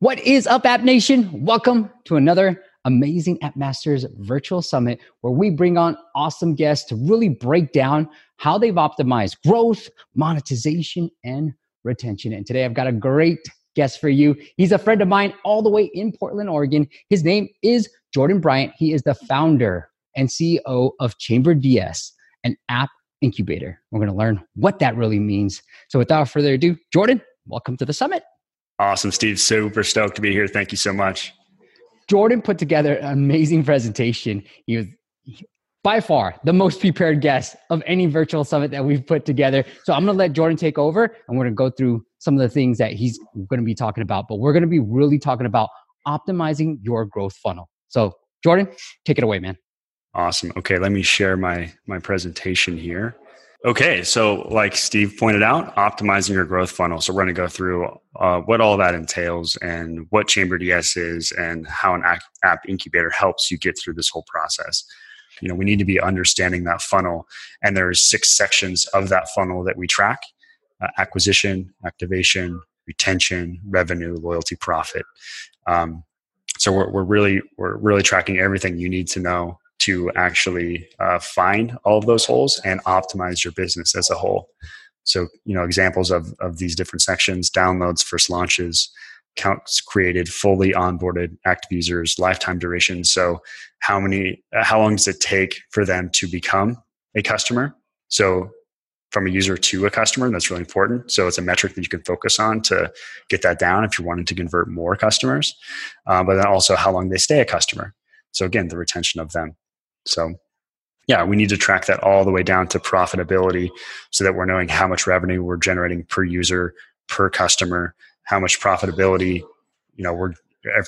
What is up, App Nation? Welcome to another amazing App Masters virtual summit where we bring on awesome guests to really break down how they've optimized growth, monetization, and retention. And today I've got a great guest for you. He's a friend of mine all the way in Portland, Oregon. His name is Jordan Bryant. He is the founder and CEO of Chamber DS, an app incubator. We're going to learn what that really means. So without further ado, Jordan, welcome to the summit. Awesome, Steve. Super stoked to be here. Thank you so much. Jordan put together an amazing presentation. He was by far the most prepared guest of any virtual summit that we've put together. So I'm going to let Jordan take over and we're going to go through some of the things that he's going to be talking about. But we're going to be really talking about optimizing your growth funnel. So, Jordan, take it away, man. Awesome. Okay, let me share my my presentation here. Okay, so like Steve pointed out, optimizing your growth funnel. So we're going to go through uh, what all that entails and what Chamber DS is and how an app incubator helps you get through this whole process. You know, we need to be understanding that funnel, and there's six sections of that funnel that we track: uh, acquisition, activation, retention, revenue, loyalty, profit. Um, so we're, we're really we're really tracking everything you need to know to actually uh, find all of those holes and optimize your business as a whole. So, you know, examples of, of these different sections downloads, first launches, counts created, fully onboarded active users, lifetime duration. So, how many, how long does it take for them to become a customer? So, from a user to a customer, that's really important. So, it's a metric that you can focus on to get that down if you're wanting to convert more customers. Uh, but then also how long they stay a customer. So, again, the retention of them. So, yeah, we need to track that all the way down to profitability so that we're knowing how much revenue we're generating per user, per customer, how much profitability, you know, we're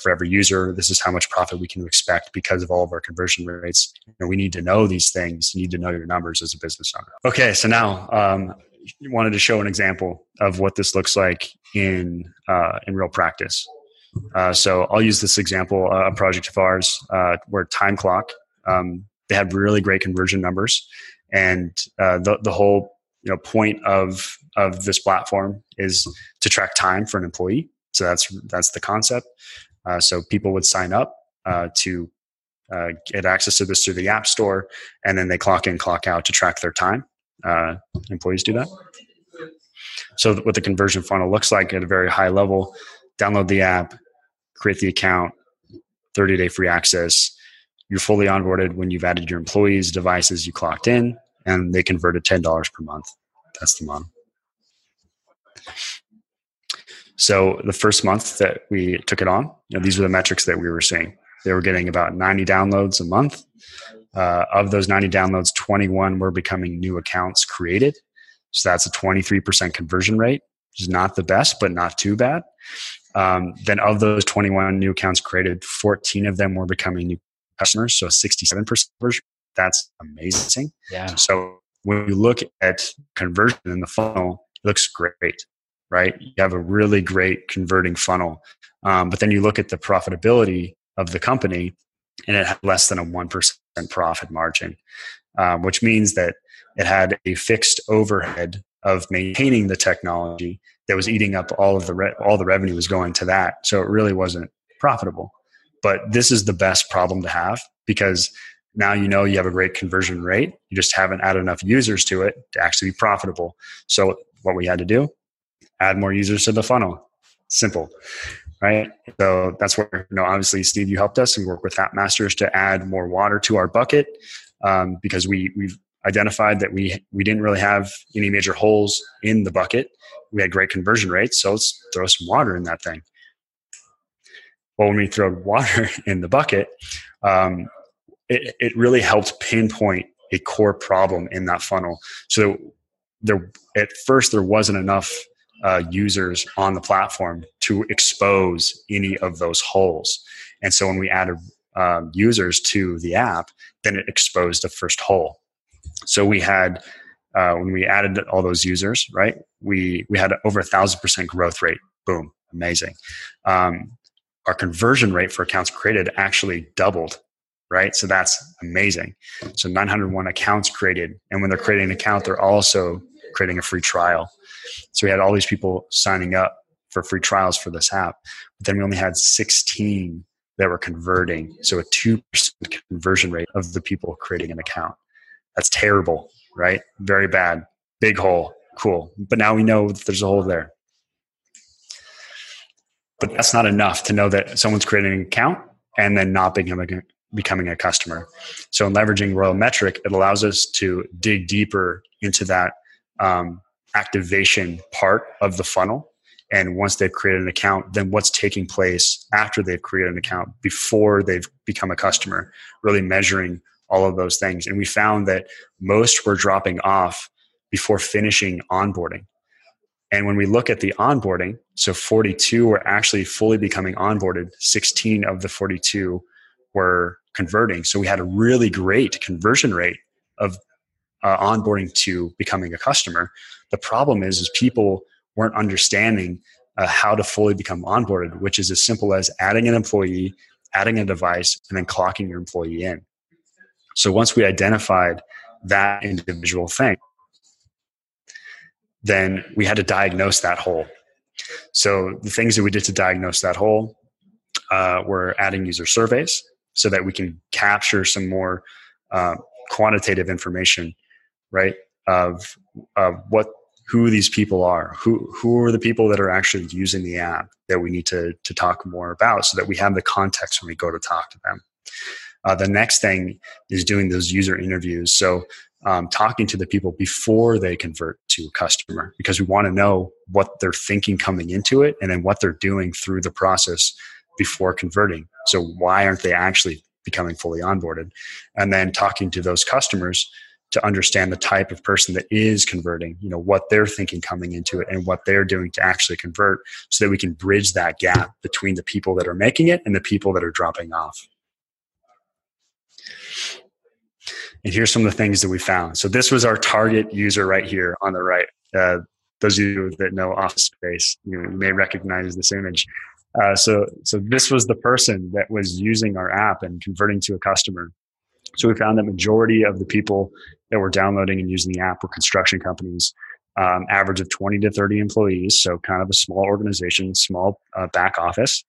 for every user, this is how much profit we can expect because of all of our conversion rates. You we need to know these things. You need to know your numbers as a business owner. Okay, so now um, wanted to show an example of what this looks like in uh, in real practice. Uh, so I'll use this example, uh, a project of ours uh, where Time Clock um, they had really great conversion numbers, and uh, the the whole you know point of of this platform is to track time for an employee. So that's that's the concept. Uh, so people would sign up uh, to uh, get access to this through the app store, and then they clock in, clock out to track their time. Uh, employees do that. So what the conversion funnel looks like at a very high level: download the app, create the account, 30 day free access, you're fully onboarded when you've added your employees, devices, you clocked in, and they converted $10 per month. That's the model. So the first month that we took it on, you know, these were the metrics that we were seeing. They were getting about 90 downloads a month. Uh, of those 90 downloads, 21 were becoming new accounts created. So that's a 23% conversion rate, which is not the best, but not too bad. Um, then of those 21 new accounts created, 14 of them were becoming new customers, so 67% That's amazing. Yeah. So when you look at conversion in the funnel, it looks great, right? You have a really great converting funnel. Um, but then you look at the profitability of the company, and it had less than a 1% profit margin, um, which means that it had a fixed overhead of maintaining the technology that was eating up all of the re- all the revenue was going to that. So it really wasn't profitable. But this is the best problem to have because now you know you have a great conversion rate. You just haven't added enough users to it to actually be profitable. So what we had to do, add more users to the funnel. Simple. Right. So that's where, you know, obviously Steve, you helped us and work with App Masters to add more water to our bucket. Um, because we we've identified that we we didn't really have any major holes in the bucket. We had great conversion rates, so let's throw some water in that thing. Well, when we throw water in the bucket, um, it, it really helped pinpoint a core problem in that funnel. So there, at first, there wasn't enough uh, users on the platform to expose any of those holes. And so when we added um, users to the app, then it exposed the first hole. So we had uh, when we added all those users, right? We we had over a thousand percent growth rate. Boom, amazing. Um, our conversion rate for accounts created actually doubled right so that's amazing so 901 accounts created and when they're creating an account they're also creating a free trial so we had all these people signing up for free trials for this app. But then we only had 16 that were converting. So a 2% conversion rate of the people creating an account. That's terrible, right? Very bad. Big hole. Cool. But now we know that there's a hole there. But that's not enough to know that someone's creating an account and then not becoming a, becoming a customer. So in leveraging Royal Metric, it allows us to dig deeper into that um, activation part of the funnel. And once they've created an account, then what's taking place after they've created an account before they've become a customer, really measuring all of those things. And we found that most were dropping off before finishing onboarding. And when we look at the onboarding, so 42 were actually fully becoming onboarded, 16 of the 42 were converting. So we had a really great conversion rate of uh, onboarding to becoming a customer. The problem is, is people weren't understanding uh, how to fully become onboarded, which is as simple as adding an employee, adding a device, and then clocking your employee in. So once we identified that individual thing, then we had to diagnose that hole. So the things that we did to diagnose that hole uh, were adding user surveys so that we can capture some more uh, quantitative information, right? Of, of what who these people are, who who are the people that are actually using the app that we need to to talk more about, so that we have the context when we go to talk to them. Uh, the next thing is doing those user interviews. So um, talking to the people before they convert to a customer because we want to know what they're thinking coming into it and then what they're doing through the process before converting. So why aren't they actually becoming fully onboarded? And then talking to those customers to understand the type of person that is converting, you know, what they're thinking coming into it and what they're doing to actually convert so that we can bridge that gap between the people that are making it and the people that are dropping off. And here's some of the things that we found. So this was our target user right here on the right. Uh, those of you that know Office Space, you, may recognize this image. Uh, so, so this was the person that was using our app and converting to a customer. So we found that majority of the people that were downloading and using the app were construction companies, um, average of 20 to 30 employees. So kind of a small organization, small uh, back office.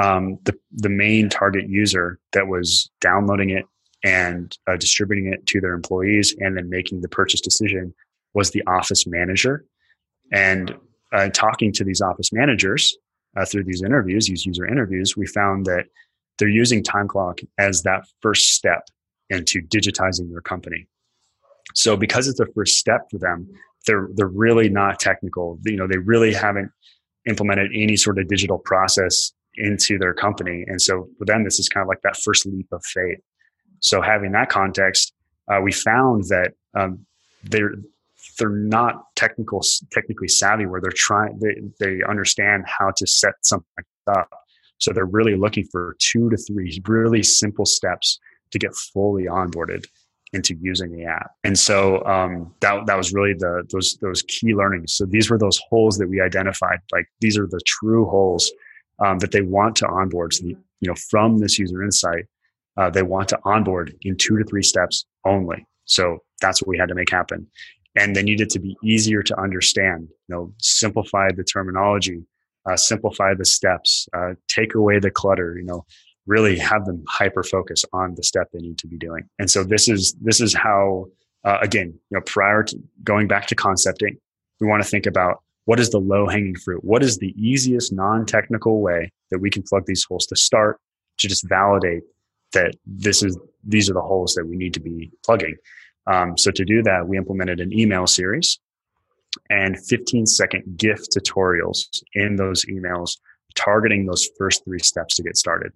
Um, the, the main target user that was downloading it and uh, distributing it to their employees and then making the purchase decision was the office manager. And uh, talking to these office managers uh, through these interviews, these user interviews, we found that they're using time clock as that first step into digitizing their company. So because it's the first step for them, they're they're really not technical. You know, they really haven't implemented any sort of digital process into their company. And so for them, this is kind of like that first leap of faith. So having that context, uh, we found that um, they're they're not technical technically savvy where they're trying they, they understand how to set something up. So they're really looking for two to three really simple steps to get fully onboarded into using the app. And so um, that that was really the those those key learnings. So these were those holes that we identified. Like these are the true holes um, that they want to onboard. So you know from this user insight, uh, they want to onboard in two to three steps only. So that's what we had to make happen. And they needed to be easier to understand. You know, simplify the terminology, uh, simplify the steps, uh, take away the clutter. You know, really have them hyper focus on the step they need to be doing. And so this is this is how uh, again, you know, prior to going back to concepting, we want to think about what is the low hanging fruit? What is the easiest non technical way that we can plug these holes to start to just validate that this is these are the holes that we need to be plugging. Um, so to do that, we implemented an email series and 15 second GIF tutorials in those emails, targeting those first three steps to get started.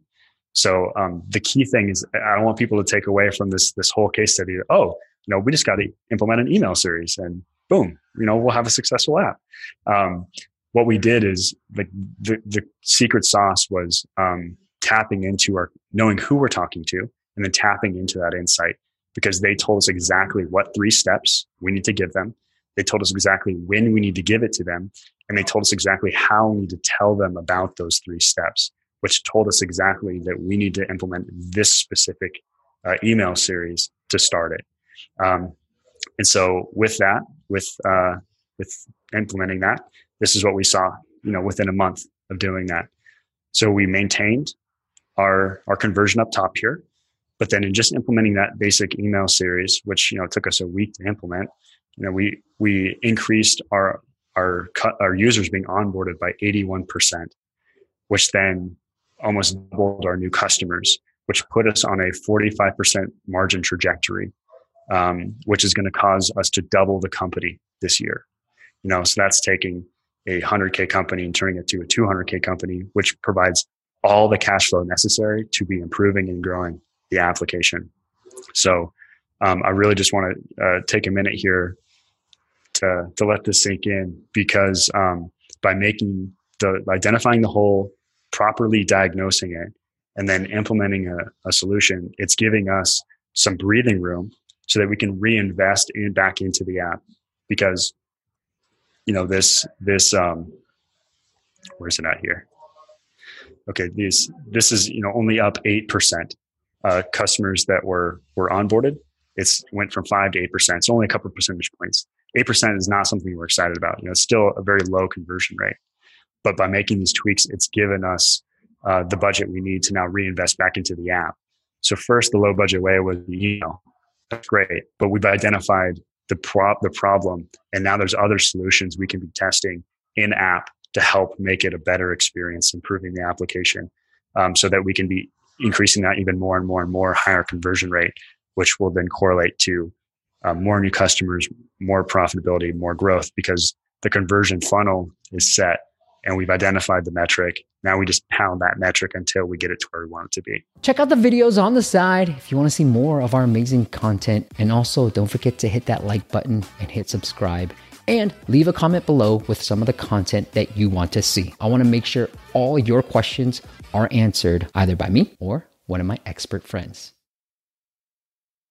So um, the key thing is, I don't want people to take away from this this whole case study. Oh, you know, we just got to implement an email series, and boom, you know, we'll have a successful app. Um, what we did is like the the secret sauce was um, tapping into our knowing who we're talking to and then tapping into that insight because they told us exactly what three steps we need to give them. They told us exactly when we need to give it to them. And they told us exactly how we need to tell them about those three steps, which told us exactly that we need to implement this specific uh, email series to start it. Um, and so with that, with, uh, with implementing that, this is what we saw. you know, within a month of doing that. So we maintained our, our conversion up top here. But then in just implementing that basic email series, which, you know, took us a week to implement, you know, we, we increased our, our, our users being onboarded by 81%, which then almost doubled our new customers, which put us on a 45% margin trajectory, um, which is going to cause us to double the company this year. You know, so that's taking a 100K company and turning it to a 200K company, which provides all the cash flow necessary to be improving and growing the application. So um, I really just want to uh, take a minute here to, to let this sink in because um, by making the identifying the hole, properly diagnosing it, and then implementing a, a solution, it's giving us some breathing room so that we can reinvest in back into the app because you know this this um where's it at here okay these this is you know only up 8% uh, customers that were were onboarded. It's went from 5 to 8% it's only a couple of percentage points. 8% is not something we're excited about. You know it's still a very low conversion rate. But by making these tweaks it's given us uh, the budget we need to now reinvest back into the app. So first the low budget way was you know that's great. But we've identified the prop the problem and now there's other solutions we can be testing in app to help make it a better experience improving the application um, so that we can be increasing that even more and more and more higher conversion rate which will then correlate to uh, more new customers more profitability more growth because the conversion funnel is set and we've identified the metric. Now we just pound that metric until we get it to where we want it to be. Check out the videos on the side if you want to see more of our amazing content. And also, don't forget to hit that like button and hit subscribe. And leave a comment below with some of the content that you want to see. I want to make sure all your questions are answered either by me or one of my expert friends.